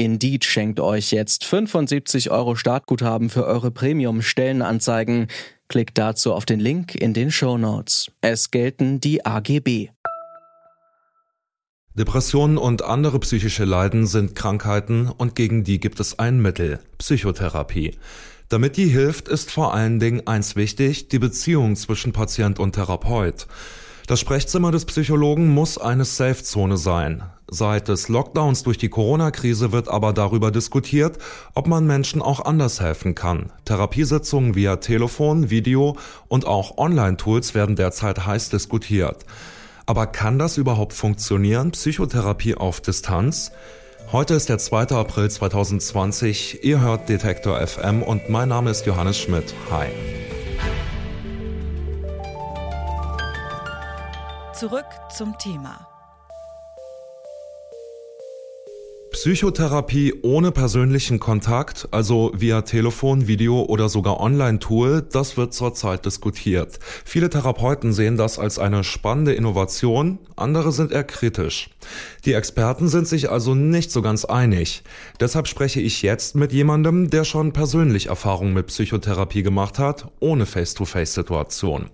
Indeed schenkt euch jetzt 75 Euro Startguthaben für eure Premium-Stellenanzeigen. Klickt dazu auf den Link in den Show Notes. Es gelten die AGB. Depressionen und andere psychische Leiden sind Krankheiten und gegen die gibt es ein Mittel, Psychotherapie. Damit die hilft, ist vor allen Dingen eins wichtig, die Beziehung zwischen Patient und Therapeut. Das Sprechzimmer des Psychologen muss eine Safe-Zone sein. Seit des Lockdowns durch die Corona-Krise wird aber darüber diskutiert, ob man Menschen auch anders helfen kann. Therapiesitzungen via Telefon, Video und auch Online-Tools werden derzeit heiß diskutiert. Aber kann das überhaupt funktionieren? Psychotherapie auf Distanz? Heute ist der 2. April 2020. Ihr hört Detektor FM und mein Name ist Johannes Schmidt. Hi. Zurück zum Thema. Psychotherapie ohne persönlichen Kontakt, also via Telefon, Video oder sogar Online-Tool, das wird zurzeit diskutiert. Viele Therapeuten sehen das als eine spannende Innovation, andere sind eher kritisch. Die Experten sind sich also nicht so ganz einig. Deshalb spreche ich jetzt mit jemandem, der schon persönlich Erfahrung mit Psychotherapie gemacht hat, ohne Face-to-Face-Situation.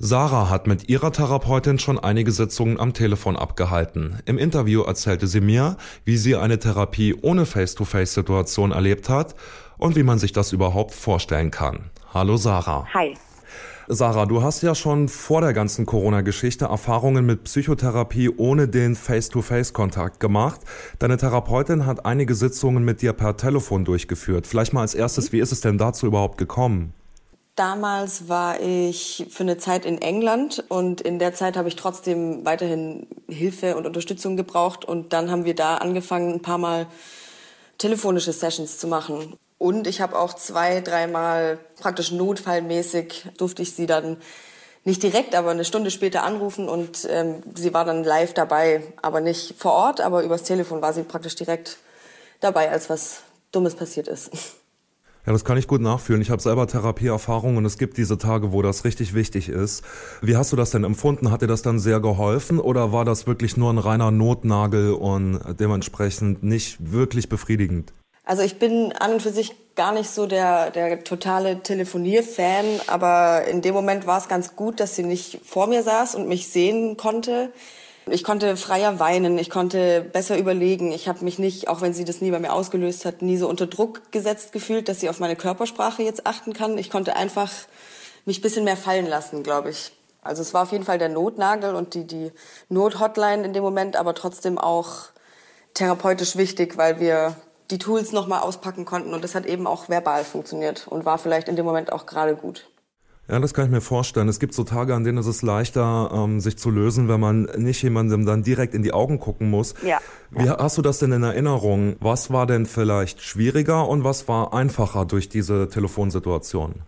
Sarah hat mit ihrer Therapeutin schon einige Sitzungen am Telefon abgehalten. Im Interview erzählte sie mir, wie sie eine Therapie ohne Face-to-Face-Situation erlebt hat und wie man sich das überhaupt vorstellen kann. Hallo Sarah. Hi. Sarah, du hast ja schon vor der ganzen Corona-Geschichte Erfahrungen mit Psychotherapie ohne den Face-to-Face-Kontakt gemacht. Deine Therapeutin hat einige Sitzungen mit dir per Telefon durchgeführt. Vielleicht mal als erstes, wie ist es denn dazu überhaupt gekommen? Damals war ich für eine Zeit in England und in der Zeit habe ich trotzdem weiterhin Hilfe und Unterstützung gebraucht und dann haben wir da angefangen, ein paar Mal telefonische Sessions zu machen. Und ich habe auch zwei, dreimal praktisch notfallmäßig durfte ich sie dann nicht direkt, aber eine Stunde später anrufen und ähm, sie war dann live dabei, aber nicht vor Ort, aber übers Telefon war sie praktisch direkt dabei, als was Dummes passiert ist. Ja, das kann ich gut nachfühlen. Ich habe selber Therapieerfahrung und es gibt diese Tage, wo das richtig wichtig ist. Wie hast du das denn empfunden? Hat dir das dann sehr geholfen oder war das wirklich nur ein reiner Notnagel und dementsprechend nicht wirklich befriedigend? Also ich bin an und für sich gar nicht so der, der totale Telefonier-Fan, aber in dem Moment war es ganz gut, dass sie nicht vor mir saß und mich sehen konnte. Ich konnte freier weinen, ich konnte besser überlegen. Ich habe mich nicht, auch wenn sie das nie bei mir ausgelöst hat, nie so unter Druck gesetzt gefühlt, dass sie auf meine Körpersprache jetzt achten kann. Ich konnte einfach mich bisschen mehr fallen lassen, glaube ich. Also es war auf jeden Fall der Notnagel und die, die Nothotline in dem Moment, aber trotzdem auch therapeutisch wichtig, weil wir die Tools nochmal auspacken konnten und das hat eben auch verbal funktioniert und war vielleicht in dem Moment auch gerade gut. Ja, das kann ich mir vorstellen. Es gibt so Tage, an denen ist es leichter, ähm, sich zu lösen, wenn man nicht jemandem dann direkt in die Augen gucken muss. Ja. Wie hast du das denn in Erinnerung? Was war denn vielleicht schwieriger und was war einfacher durch diese Telefonsituation?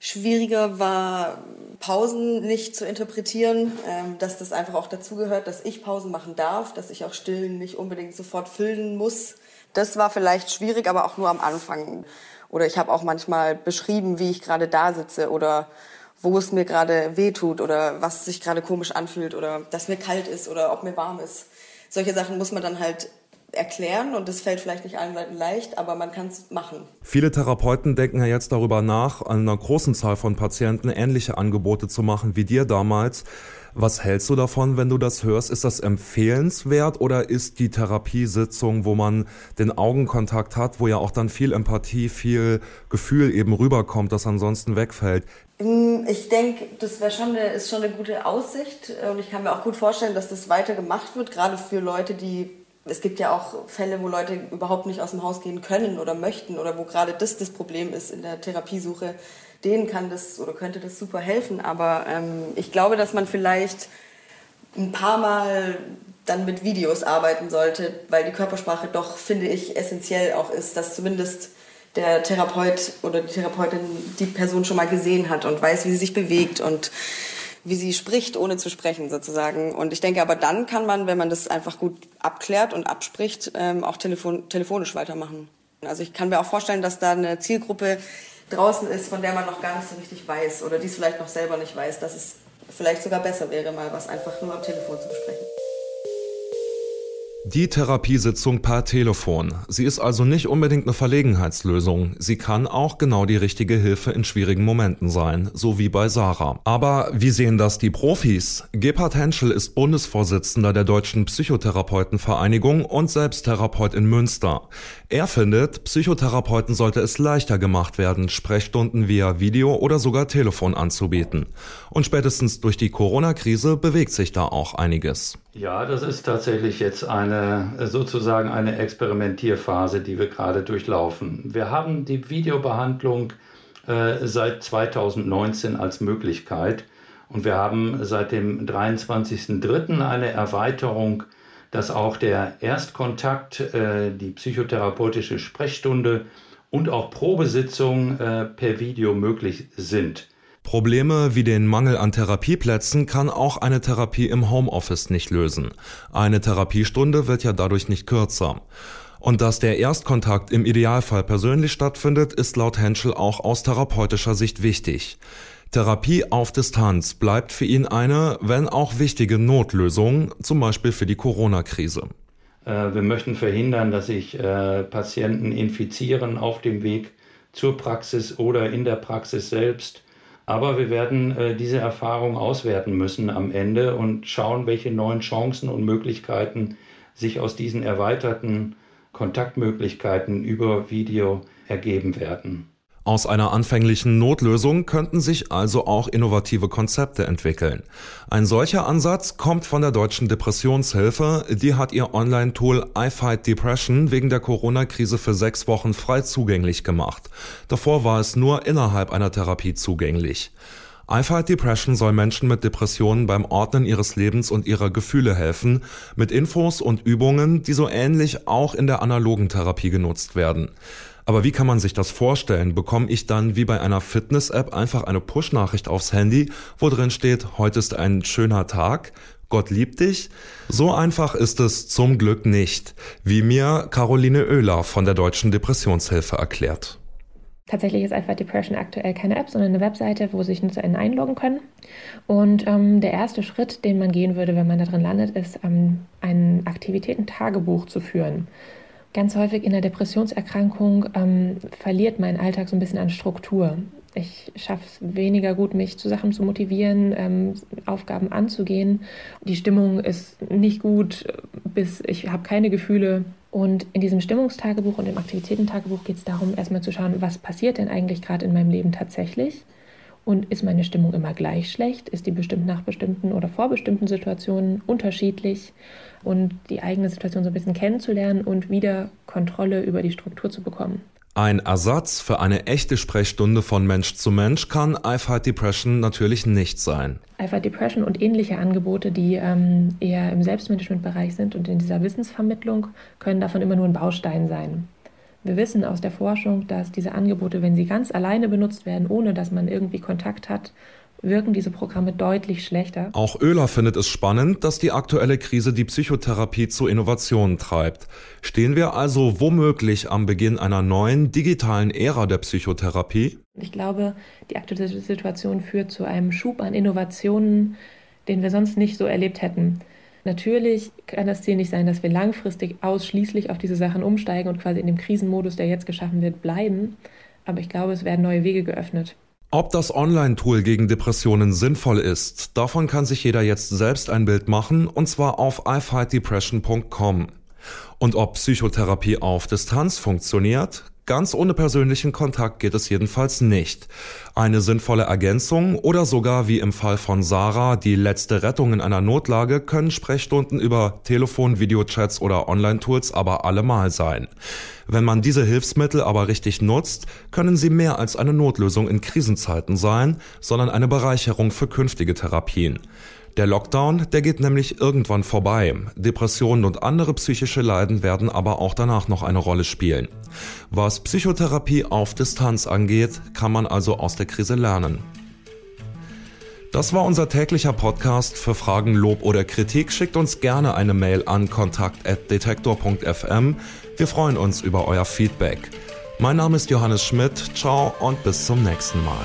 Schwieriger war, Pausen nicht zu interpretieren, ähm, dass das einfach auch dazugehört, dass ich Pausen machen darf, dass ich auch Stillen nicht unbedingt sofort füllen muss. Das war vielleicht schwierig, aber auch nur am Anfang. Oder ich habe auch manchmal beschrieben, wie ich gerade da sitze oder wo es mir gerade weh tut oder was sich gerade komisch anfühlt oder dass mir kalt ist oder ob mir warm ist. Solche Sachen muss man dann halt erklären und das fällt vielleicht nicht allen Leuten leicht, aber man kann es machen. Viele Therapeuten denken ja jetzt darüber nach, an einer großen Zahl von Patienten ähnliche Angebote zu machen wie dir damals. Was hältst du davon, wenn du das hörst? Ist das empfehlenswert oder ist die Therapiesitzung, wo man den Augenkontakt hat, wo ja auch dann viel Empathie, viel Gefühl eben rüberkommt, das ansonsten wegfällt? Mm, ich denke, das wäre schon eine, ist schon eine gute Aussicht und ich kann mir auch gut vorstellen, dass das weiter gemacht wird, gerade für Leute, die es gibt ja auch Fälle, wo Leute überhaupt nicht aus dem Haus gehen können oder möchten oder wo gerade das das Problem ist in der Therapiesuche, denen kann das oder könnte das super helfen. Aber ähm, ich glaube, dass man vielleicht ein paar Mal dann mit Videos arbeiten sollte, weil die Körpersprache doch, finde ich, essentiell auch ist, dass zumindest der Therapeut oder die Therapeutin die Person schon mal gesehen hat und weiß, wie sie sich bewegt und wie sie spricht, ohne zu sprechen sozusagen. Und ich denke aber dann kann man, wenn man das einfach gut abklärt und abspricht, ähm, auch telefon telefonisch weitermachen. Also ich kann mir auch vorstellen, dass da eine Zielgruppe draußen ist, von der man noch gar nicht so richtig weiß oder die es vielleicht noch selber nicht weiß, dass es vielleicht sogar besser wäre, mal was einfach nur am Telefon zu besprechen. Die Therapiesitzung per Telefon. Sie ist also nicht unbedingt eine Verlegenheitslösung. Sie kann auch genau die richtige Hilfe in schwierigen Momenten sein, so wie bei Sarah. Aber wie sehen das die Profis? Gebhard Henschel ist Bundesvorsitzender der Deutschen Psychotherapeutenvereinigung und selbst Therapeut in Münster. Er findet, Psychotherapeuten sollte es leichter gemacht werden, Sprechstunden via Video oder sogar Telefon anzubieten. Und spätestens durch die Corona-Krise bewegt sich da auch einiges. Ja, das ist tatsächlich jetzt eine sozusagen eine Experimentierphase, die wir gerade durchlaufen. Wir haben die Videobehandlung äh, seit 2019 als Möglichkeit und wir haben seit dem 23.03. eine Erweiterung dass auch der Erstkontakt, äh, die psychotherapeutische Sprechstunde und auch Probesitzungen äh, per Video möglich sind. Probleme wie den Mangel an Therapieplätzen kann auch eine Therapie im Homeoffice nicht lösen. Eine Therapiestunde wird ja dadurch nicht kürzer. Und dass der Erstkontakt im Idealfall persönlich stattfindet, ist laut Henschel auch aus therapeutischer Sicht wichtig. Therapie auf Distanz bleibt für ihn eine, wenn auch wichtige Notlösung, zum Beispiel für die Corona-Krise. Äh, wir möchten verhindern, dass sich äh, Patienten infizieren auf dem Weg zur Praxis oder in der Praxis selbst. Aber wir werden äh, diese Erfahrung auswerten müssen am Ende und schauen, welche neuen Chancen und Möglichkeiten sich aus diesen erweiterten Kontaktmöglichkeiten über Video ergeben werden. Aus einer anfänglichen Notlösung könnten sich also auch innovative Konzepte entwickeln. Ein solcher Ansatz kommt von der Deutschen Depressionshilfe. Die hat ihr Online-Tool I Fight Depression wegen der Corona-Krise für sechs Wochen frei zugänglich gemacht. Davor war es nur innerhalb einer Therapie zugänglich. I Fight Depression soll Menschen mit Depressionen beim Ordnen ihres Lebens und ihrer Gefühle helfen, mit Infos und Übungen, die so ähnlich auch in der analogen Therapie genutzt werden. Aber wie kann man sich das vorstellen? Bekomme ich dann wie bei einer Fitness-App einfach eine Push-Nachricht aufs Handy, wo drin steht, heute ist ein schöner Tag? Gott liebt dich? So einfach ist es zum Glück nicht, wie mir Caroline Oehler von der Deutschen Depressionshilfe erklärt. Tatsächlich ist Alpha Depression aktuell keine App, sondern eine Webseite, wo sich NutzerInnen einloggen können. Und ähm, der erste Schritt, den man gehen würde, wenn man da drin landet, ist, ähm, ein Aktivitätentagebuch zu führen. Ganz häufig in der Depressionserkrankung ähm, verliert mein Alltag so ein bisschen an Struktur. Ich schaffe es weniger gut, mich zu Sachen zu motivieren, ähm, Aufgaben anzugehen. Die Stimmung ist nicht gut, bis ich habe keine Gefühle. Und in diesem Stimmungstagebuch und im Aktivitätentagebuch geht es darum, erstmal zu schauen, was passiert denn eigentlich gerade in meinem Leben tatsächlich und ist meine Stimmung immer gleich schlecht? Ist die bestimmt nach bestimmten oder vor bestimmten Situationen unterschiedlich? Und die eigene Situation so ein bisschen kennenzulernen und wieder Kontrolle über die Struktur zu bekommen. Ein Ersatz für eine echte Sprechstunde von Mensch zu Mensch kann iFight Depression natürlich nicht sein. iFight Depression und ähnliche Angebote, die ähm, eher im Selbstmanagementbereich sind und in dieser Wissensvermittlung, können davon immer nur ein Baustein sein. Wir wissen aus der Forschung, dass diese Angebote, wenn sie ganz alleine benutzt werden, ohne dass man irgendwie Kontakt hat, wirken diese Programme deutlich schlechter. Auch Oehler findet es spannend, dass die aktuelle Krise die Psychotherapie zu Innovationen treibt. Stehen wir also womöglich am Beginn einer neuen digitalen Ära der Psychotherapie? Ich glaube, die aktuelle Situation führt zu einem Schub an Innovationen, den wir sonst nicht so erlebt hätten. Natürlich kann das Ziel nicht sein, dass wir langfristig ausschließlich auf diese Sachen umsteigen und quasi in dem Krisenmodus, der jetzt geschaffen wird, bleiben. Aber ich glaube, es werden neue Wege geöffnet. Ob das Online-Tool gegen Depressionen sinnvoll ist, davon kann sich jeder jetzt selbst ein Bild machen, und zwar auf ifightdepression.com. Und ob Psychotherapie auf Distanz funktioniert, Ganz ohne persönlichen Kontakt geht es jedenfalls nicht. Eine sinnvolle Ergänzung oder sogar wie im Fall von Sarah die letzte Rettung in einer Notlage können Sprechstunden über Telefon, Videochats oder Online-Tools aber allemal sein. Wenn man diese Hilfsmittel aber richtig nutzt, können sie mehr als eine Notlösung in Krisenzeiten sein, sondern eine Bereicherung für künftige Therapien. Der Lockdown, der geht nämlich irgendwann vorbei. Depressionen und andere psychische Leiden werden aber auch danach noch eine Rolle spielen. Was Psychotherapie auf Distanz angeht, kann man also aus der Krise lernen. Das war unser täglicher Podcast. Für Fragen, Lob oder Kritik schickt uns gerne eine Mail an kontakt.detektor.fm. Wir freuen uns über euer Feedback. Mein Name ist Johannes Schmidt. Ciao und bis zum nächsten Mal.